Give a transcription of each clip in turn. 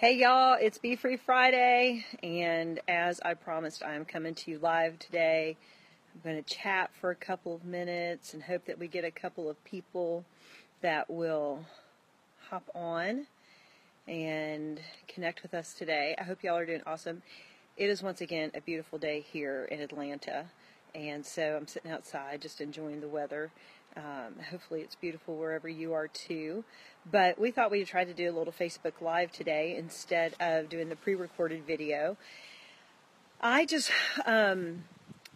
Hey y'all, it's Be Free Friday, and as I promised, I am coming to you live today. I'm going to chat for a couple of minutes and hope that we get a couple of people that will hop on and connect with us today. I hope y'all are doing awesome. It is once again a beautiful day here in Atlanta, and so I'm sitting outside just enjoying the weather. Um, hopefully, it's beautiful wherever you are too. But we thought we'd try to do a little Facebook Live today instead of doing the pre recorded video. I just um,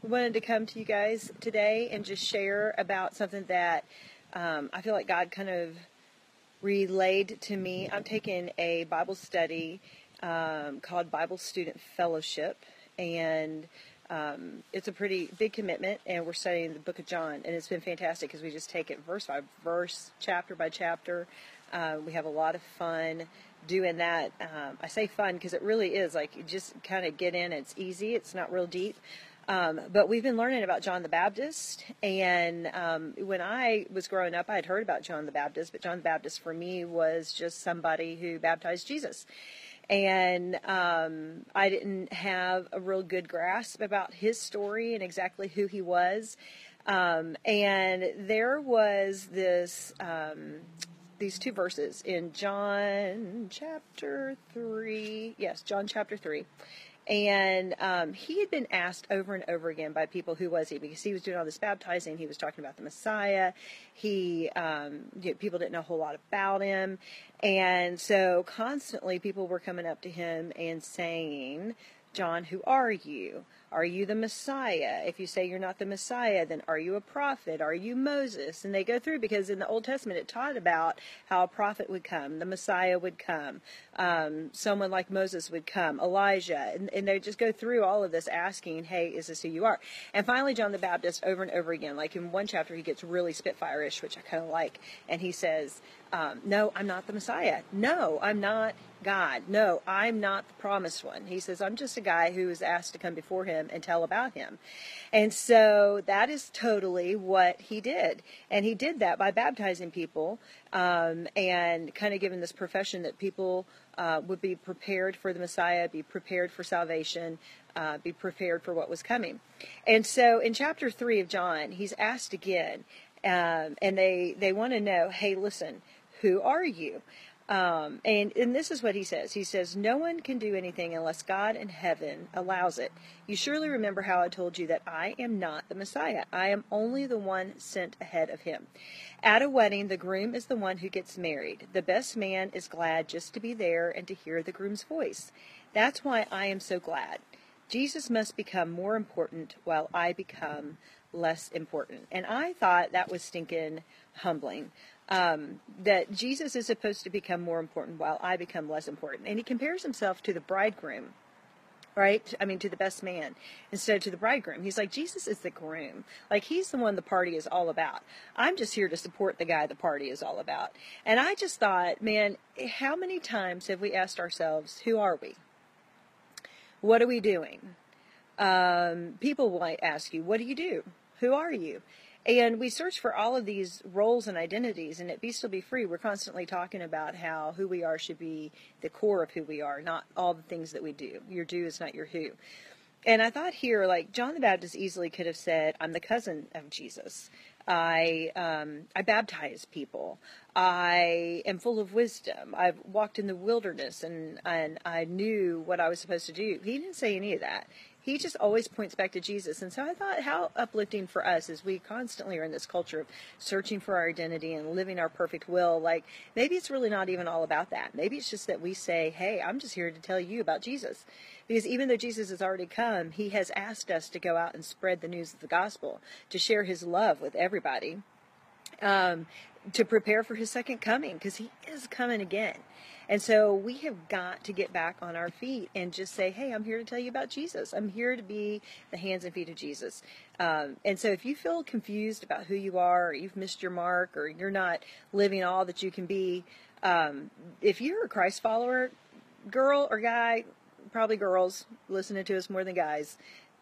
wanted to come to you guys today and just share about something that um, I feel like God kind of relayed to me. I'm taking a Bible study um, called Bible Study Fellowship, and um, it's a pretty big commitment, and we're studying the book of John, and it's been fantastic because we just take it verse by verse, chapter by chapter. Uh, we have a lot of fun doing that. Um, I say fun because it really is like you just kind of get in. It's easy. It's not real deep. Um, but we've been learning about John the Baptist, and um, when I was growing up, I had heard about John the Baptist, but John the Baptist for me was just somebody who baptized Jesus and um, I didn't have a real good grasp about his story and exactly who he was. Um, and there was this um, these two verses in John chapter three. Yes, John chapter three. And um, he had been asked over and over again by people, who was he? Because he was doing all this baptizing. He was talking about the Messiah. He, um, you know, people didn't know a whole lot about him. And so constantly people were coming up to him and saying, John, who are you? Are you the Messiah? If you say you're not the Messiah, then are you a prophet? Are you Moses? And they go through because in the Old Testament it taught about how a prophet would come, the Messiah would come, um, someone like Moses would come, Elijah, and, and, they just go through all of this asking, "Hey, is this who you are?" And finally, John the Baptist, over and over again, like in one chapter, he gets really spitfire-ish, which I kind of like, and he says, um, "No, I'm not the Messiah. No, I'm not God. No, I'm not the promised one. He says, I'm just a guy who was asked to come before him and tell about him. And so that is totally what he did. And he did that by baptizing people um, and kind of giving this profession that people uh, would be prepared for the Messiah, be prepared for salvation, uh, be prepared for what was coming. And so in chapter 3 of John, he's asked again, um, and they, they want to know, hey, listen, who are you? Um, and, and this is what he says. He says, No one can do anything unless God in heaven allows it. You surely remember how I told you that I am not the Messiah. I am only the one sent ahead of him. At a wedding, the groom is the one who gets married. The best man is glad just to be there and to hear the groom's voice. That's why I am so glad. Jesus must become more important while I become less important. And I thought that was stinking humbling um, that Jesus is supposed to become more important while I become less important. And he compares himself to the bridegroom, right? I mean, to the best man instead of to the bridegroom. He's like, Jesus is the groom. Like, he's the one the party is all about. I'm just here to support the guy the party is all about. And I just thought, man, how many times have we asked ourselves, who are we? What are we doing? Um, people might ask you, what do you do? Who are you? And we search for all of these roles and identities, and at Be Still Be Free, we're constantly talking about how who we are should be the core of who we are, not all the things that we do. Your do is not your who. And I thought here, like John the Baptist easily could have said, "I'm the cousin of Jesus. I um, I baptize people. I am full of wisdom. I've walked in the wilderness, and and I knew what I was supposed to do." He didn't say any of that he just always points back to Jesus. And so I thought how uplifting for us as we constantly are in this culture of searching for our identity and living our perfect will. Like maybe it's really not even all about that. Maybe it's just that we say, hey, I'm just here to tell you about Jesus. Because even though Jesus has already come, he has asked us to go out and spread the news of the gospel, to share his love with everybody. Um, to prepare for his second coming because he is coming again. And so we have got to get back on our feet and just say, hey, I'm here to tell you about Jesus. I'm here to be the hands and feet of Jesus. Um, and so if you feel confused about who you are, or you've missed your mark, or you're not living all that you can be, um, if you're a Christ follower, girl or guy, probably girls listening to us more than guys,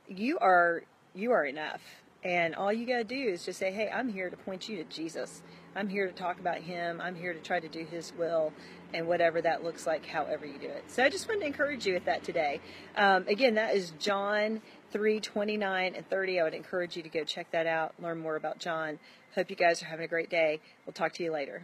you are you are enough. And all you got to do is just say, hey, I'm here to point you to Jesus. I'm here to talk about Him. I'm here to try to do His will, and whatever that looks like, however you do it. So I just wanted to encourage you with that today. Um, again, that is John 3 29 and 30. I would encourage you to go check that out, learn more about John. Hope you guys are having a great day. We'll talk to you later.